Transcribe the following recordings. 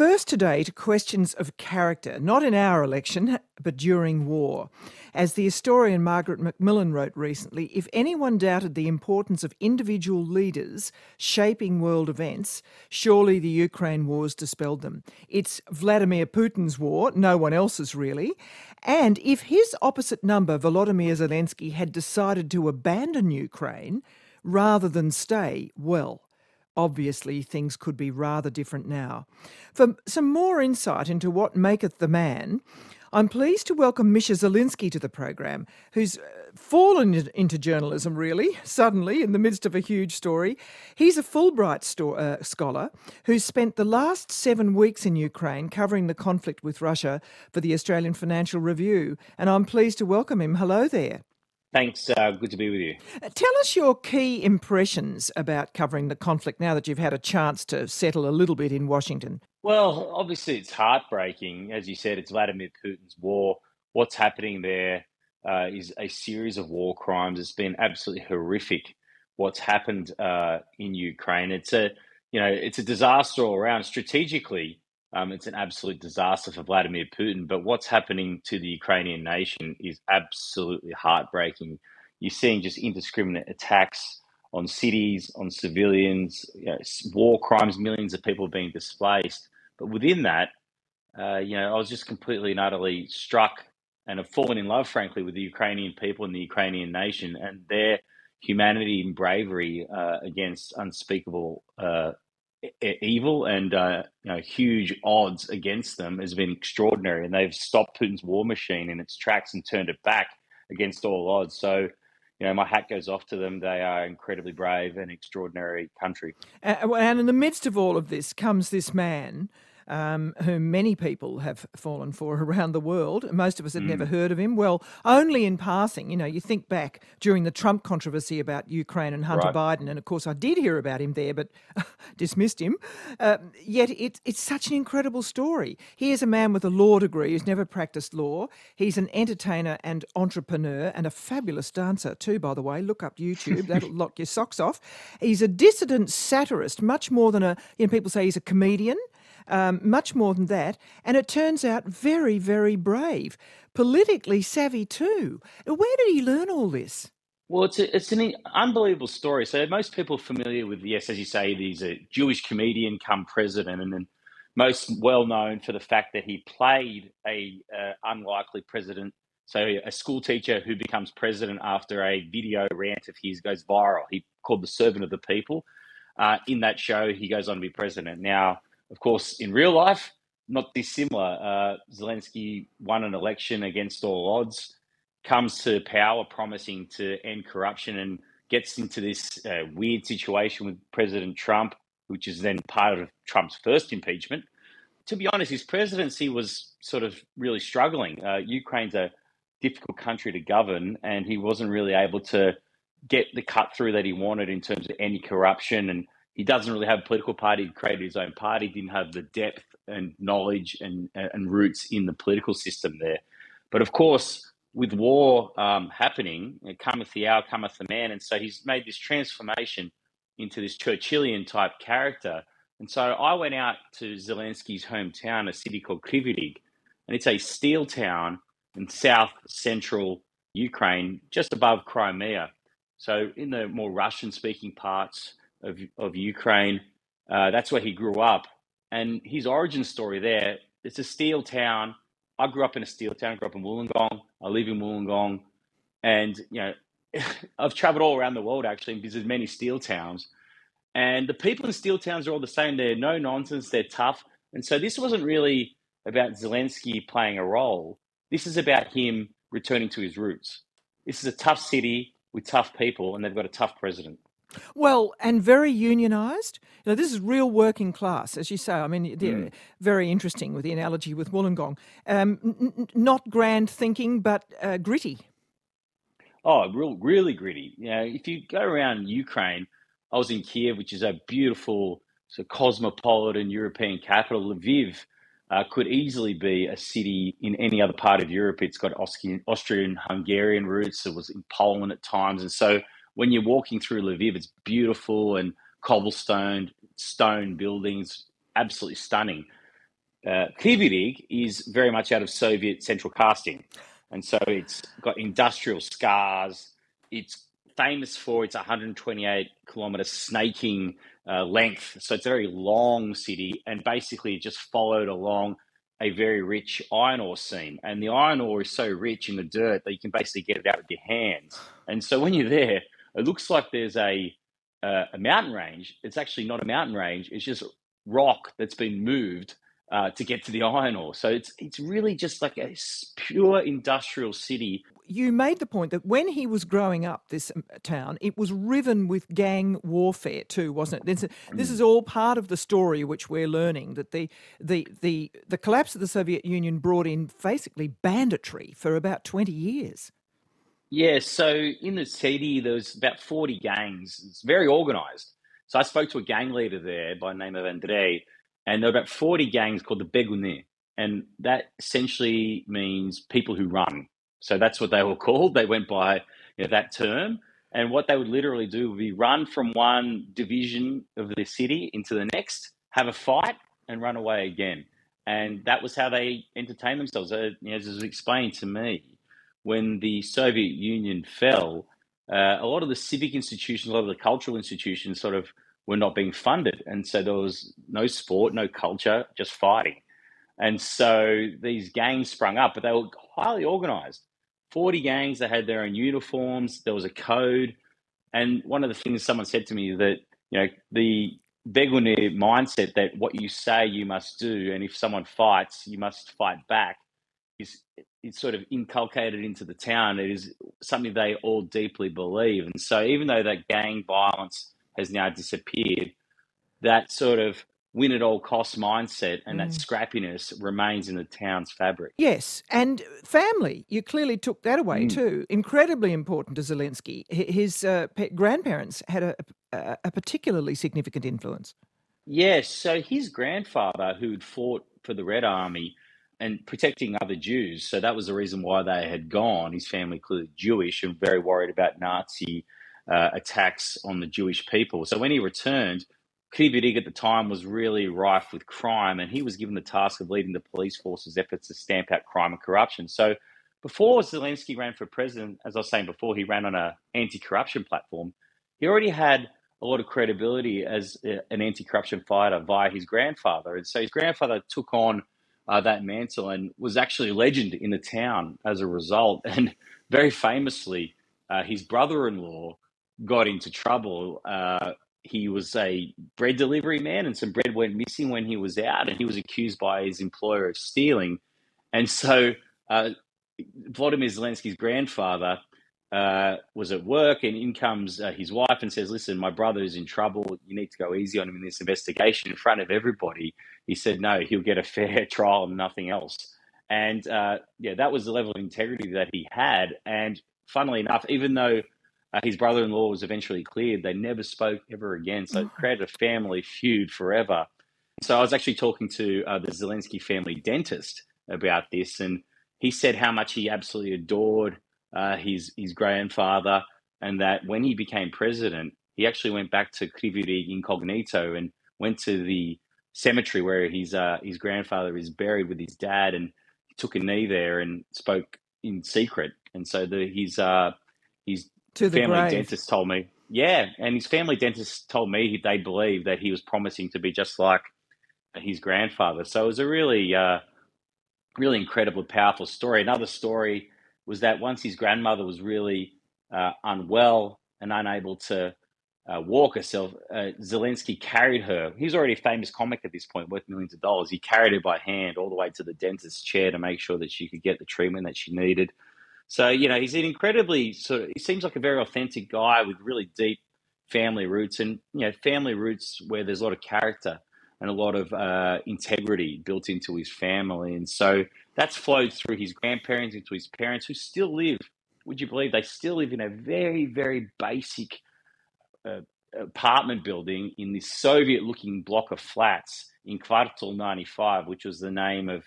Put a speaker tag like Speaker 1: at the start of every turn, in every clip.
Speaker 1: first today to questions of character, not in our election, but during war. As the historian Margaret MacMillan wrote recently, if anyone doubted the importance of individual leaders shaping world events, surely the Ukraine wars dispelled them. It's Vladimir Putin's war, no one else's really. And if his opposite number, Volodymyr Zelensky, had decided to abandon Ukraine rather than stay, well, obviously things could be rather different now. For some more insight into what maketh the man, I'm pleased to welcome Misha Zelinsky to the program, who's uh, fallen into journalism really suddenly in the midst of a huge story. He's a Fulbright sto- uh, scholar who's spent the last seven weeks in Ukraine covering the conflict with Russia for the Australian Financial Review, and I'm pleased to welcome him. Hello there.
Speaker 2: Thanks. Uh, good to be with you.
Speaker 1: Uh, tell us your key impressions about covering the conflict now that you've had a chance to settle a little bit in Washington.
Speaker 2: Well, obviously, it's heartbreaking. As you said, it's Vladimir Putin's war. What's happening there uh, is a series of war crimes. It's been absolutely horrific. What's happened uh, in Ukraine? It's a you know it's a disaster all around. Strategically, um, it's an absolute disaster for Vladimir Putin. But what's happening to the Ukrainian nation is absolutely heartbreaking. You're seeing just indiscriminate attacks on cities, on civilians, you know, war crimes, millions of people being displaced. But within that, uh, you know, I was just completely and utterly struck and have fallen in love, frankly, with the Ukrainian people and the Ukrainian nation and their humanity and bravery uh, against unspeakable uh, evil and uh, you know huge odds against them has been extraordinary, and they've stopped Putin's war machine in its tracks and turned it back against all odds. So. You know, my hat goes off to them. They are incredibly brave and extraordinary country.
Speaker 1: and in the midst of all of this comes this man um, whom many people have fallen for around the world. Most of us had mm. never heard of him. Well, only in passing. You know, you think back during the Trump controversy about Ukraine and Hunter right. Biden, and of course I did hear about him there, but dismissed him. Uh, yet it, it's such an incredible story. He is a man with a law degree who's never practiced law. He's an entertainer and entrepreneur and a fabulous dancer too, by the way. Look up YouTube; that'll lock your socks off. He's a dissident satirist, much more than a. You know, people say he's a comedian um, much more than that. And it turns out very, very brave, politically savvy too. Where did he learn all this?
Speaker 2: Well, it's a, it's an unbelievable story. So most people familiar with yes, as you say, he's a Jewish comedian come president, and then most well known for the fact that he played a uh, unlikely president. So a school teacher who becomes president after a video rant of his goes viral. He called the servant of the people. Uh, in that show, he goes on to be president. Now, of course, in real life, not dissimilar. Uh, Zelensky won an election against all odds, comes to power promising to end corruption, and gets into this uh, weird situation with President Trump, which is then part of Trump's first impeachment. To be honest, his presidency was sort of really struggling. Uh, Ukraine's a difficult country to govern, and he wasn't really able to get the cut through that he wanted in terms of any corruption and he doesn't really have a political party. He created his own party, didn't have the depth and knowledge and, and roots in the political system there. But of course, with war um, happening, cometh the hour, cometh the man. And so he's made this transformation into this Churchillian type character. And so I went out to Zelensky's hometown, a city called Kryvyi and it's a steel town in south central Ukraine, just above Crimea. So in the more Russian speaking parts, of, of Ukraine. Uh, that's where he grew up. And his origin story there, it's a steel town. I grew up in a steel town, I grew up in Wollongong. I live in Wollongong. And, you know, I've traveled all around the world actually and visited many steel towns. And the people in steel towns are all the same. They're no nonsense, they're tough. And so this wasn't really about Zelensky playing a role. This is about him returning to his roots. This is a tough city with tough people, and they've got a tough president.
Speaker 1: Well, and very unionised. You know, this is real working class, as you say. I mean, mm. very interesting with the analogy with Wollongong. Um, n- not grand thinking, but uh, gritty.
Speaker 2: Oh, real, really gritty. You know, if you go around Ukraine, I was in Kiev, which is a beautiful, so cosmopolitan European capital. Lviv uh, could easily be a city in any other part of Europe. It's got Austrian, Hungarian roots. It was in Poland at times, and so when you're walking through Lviv, it's beautiful and cobblestone, stone buildings, absolutely stunning. uh, is very much out of Soviet central casting. And so it's got industrial scars. It's famous for its 128 kilometer snaking uh, length. So it's a very long city and basically just followed along a very rich iron ore seam. And the iron ore is so rich in the dirt that you can basically get it out with your hands. And so when you're there, it looks like there's a, uh, a mountain range. It's actually not a mountain range, it's just rock that's been moved uh, to get to the iron ore. So it's it's really just like a pure industrial city.
Speaker 1: You made the point that when he was growing up, this um, town, it was riven with gang warfare too, wasn't it? This, this mm. is all part of the story which we're learning that the the the the collapse of the Soviet Union brought in basically banditry for about twenty years.
Speaker 2: Yeah, so in the city there was about forty gangs. It's very organised. So I spoke to a gang leader there by the name of Andrei and there were about 40 gangs called the Begunir. And that essentially means people who run. So that's what they were called. They went by you know, that term. And what they would literally do would be run from one division of the city into the next, have a fight, and run away again. And that was how they entertained themselves. Uh, as was explained to me, when the Soviet Union fell, uh, a lot of the civic institutions, a lot of the cultural institutions sort of were not being funded. And so there was no sport, no culture, just fighting. And so these gangs sprung up, but they were highly organized. 40 gangs that had their own uniforms, there was a code. And one of the things someone said to me that, you know, the Begune mindset that what you say you must do, and if someone fights, you must fight back, is it's sort of inculcated into the town. It is something they all deeply believe. And so even though that gang violence has now disappeared, that sort of win at all costs mindset and mm. that scrappiness remains in the town's fabric.
Speaker 1: Yes, and family. You clearly took that away mm. too. Incredibly important to Zelensky. His uh, grandparents had a, a, a, particularly significant influence.
Speaker 2: Yes, so his grandfather, who'd fought for the Red Army and protecting other Jews, so that was the reason why they had gone. His family clearly Jewish and very worried about Nazi uh, attacks on the Jewish people. So when he returned, Kryvyi at the time was really rife with crime, and he was given the task of leading the police force's efforts to stamp out crime and corruption. So before Zelensky ran for president, as I was saying before, he ran on an anti-corruption platform. He already had a lot of credibility as an anti-corruption fighter via his grandfather, and so his grandfather took on uh, that mantle and was actually a legend in the town as a result. And very famously, uh, his brother-in-law got into trouble. Uh, he was a bread delivery man, and some bread went missing when he was out, and he was accused by his employer of stealing. And so, uh, Vladimir Zelensky's grandfather uh, was at work, and in comes uh, his wife and says, "Listen, my brother is in trouble. You need to go easy on him in this investigation in front of everybody." He said, "No, he'll get a fair trial and nothing else." And uh, yeah, that was the level of integrity that he had. And funnily enough, even though uh, his brother in law was eventually cleared. They never spoke ever again. So it mm. created a family feud forever. So I was actually talking to uh, the Zelensky family dentist about this, and he said how much he absolutely adored uh, his his grandfather, and that when he became president, he actually went back to Kryvyi incognito and went to the cemetery where his uh, his grandfather is buried with his dad, and he took a knee there and spoke in secret. And so the his uh, his family
Speaker 1: grave.
Speaker 2: dentist told me. Yeah, and his family dentist told me they believed that he was promising to be just like his grandfather. So it was a really, uh, really incredible, powerful story. Another story was that once his grandmother was really uh, unwell and unable to uh, walk herself, uh, Zelensky carried her. He's already a famous comic at this point, worth millions of dollars. He carried her by hand all the way to the dentist's chair to make sure that she could get the treatment that she needed. So, you know, he's an incredibly sort of, he seems like a very authentic guy with really deep family roots and, you know, family roots where there's a lot of character and a lot of uh, integrity built into his family. And so that's flowed through his grandparents into his parents who still live, would you believe, they still live in a very, very basic uh, apartment building in this Soviet looking block of flats in Kvartal 95, which was the name of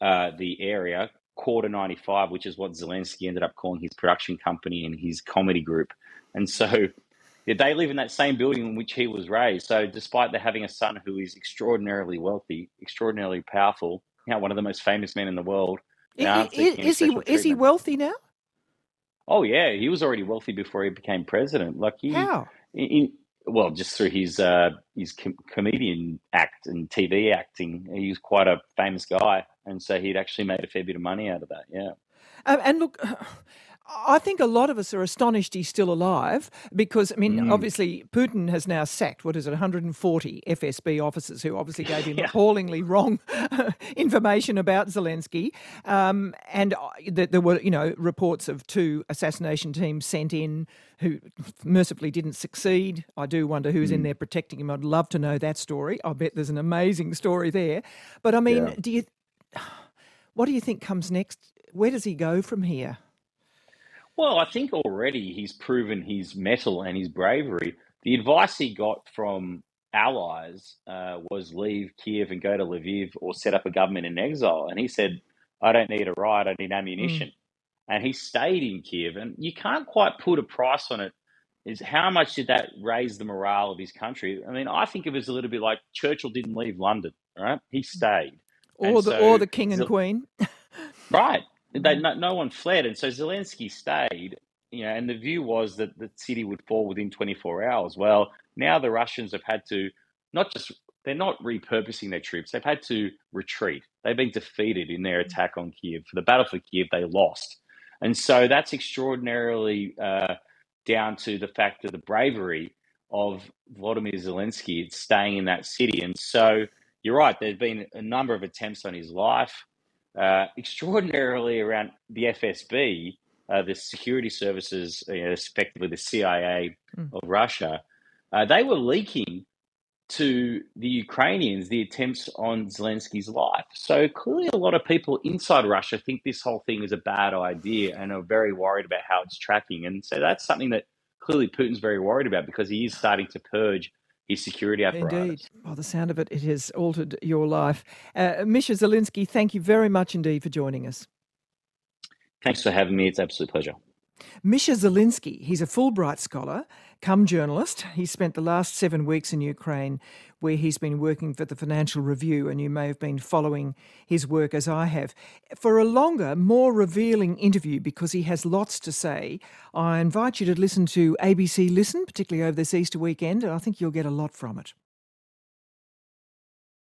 Speaker 2: uh, the area Quarter 95, which is what Zelensky ended up calling his production company and his comedy group. And so Yeah, they live in that same building in which he was raised. So, despite having a son who is extraordinarily wealthy, extraordinarily powerful, you know, one of the most famous men in the world,
Speaker 1: is, is he is he wealthy now?
Speaker 2: Oh yeah, he was already wealthy before he became president. Like he,
Speaker 1: how?
Speaker 2: In, well, just through his uh, his com- comedian act and TV acting, he was quite a famous guy, and so he'd actually made a fair bit of money out of that. Yeah.
Speaker 1: Um, and look, I think a lot of us are astonished he's still alive because, I mean, mm. obviously Putin has now sacked, what is it, 140 FSB officers who obviously gave him yeah. appallingly wrong information about Zelensky. Um, and uh, there were, you know, reports of two assassination teams sent in who mercifully didn't succeed. I do wonder who's mm. in there protecting him. I'd love to know that story. I bet there's an amazing story there. But I mean, yeah. do you, what do you think comes next? Where does he go from here?
Speaker 2: Well, I think already he's proven his mettle and his bravery. The advice he got from allies uh, was leave Kiev and go to Lviv or set up a government in exile. And he said, I don't need a ride, I need ammunition. Mm. And he stayed in Kiev. And you can't quite put a price on it. Is how much did that raise the morale of his country? I mean, I think of it as a little bit like Churchill didn't leave London, right? He stayed.
Speaker 1: Or the so, or the king and queen.
Speaker 2: right. They, no, no one fled, and so Zelensky stayed. You know, and the view was that the city would fall within 24 hours. Well, now the Russians have had to not just they're not repurposing their troops; they've had to retreat. They've been defeated in their attack on Kiev. For the battle for Kiev, they lost, and so that's extraordinarily uh, down to the fact of the bravery of Vladimir Zelensky staying in that city. And so you're right. There's been a number of attempts on his life. Uh, extraordinarily around the FSB, uh, the security services, you know, effectively the CIA mm. of Russia, uh, they were leaking to the Ukrainians the attempts on Zelensky's life. So clearly, a lot of people inside Russia think this whole thing is a bad idea and are very worried about how it's tracking. And so that's something that clearly Putin's very worried about because he is starting to purge his security apparatus.
Speaker 1: Indeed. By the sound of it, it has altered your life. Uh, Misha Zelinsky, thank you very much indeed for joining us.
Speaker 2: Thanks for having me. It's an absolute pleasure.
Speaker 1: Misha Zelinsky, he's a Fulbright scholar, come journalist. He spent the last seven weeks in Ukraine where he's been working for the Financial Review, and you may have been following his work as I have. For a longer, more revealing interview, because he has lots to say, I invite you to listen to ABC Listen, particularly over this Easter weekend, and I think you'll get a lot from it.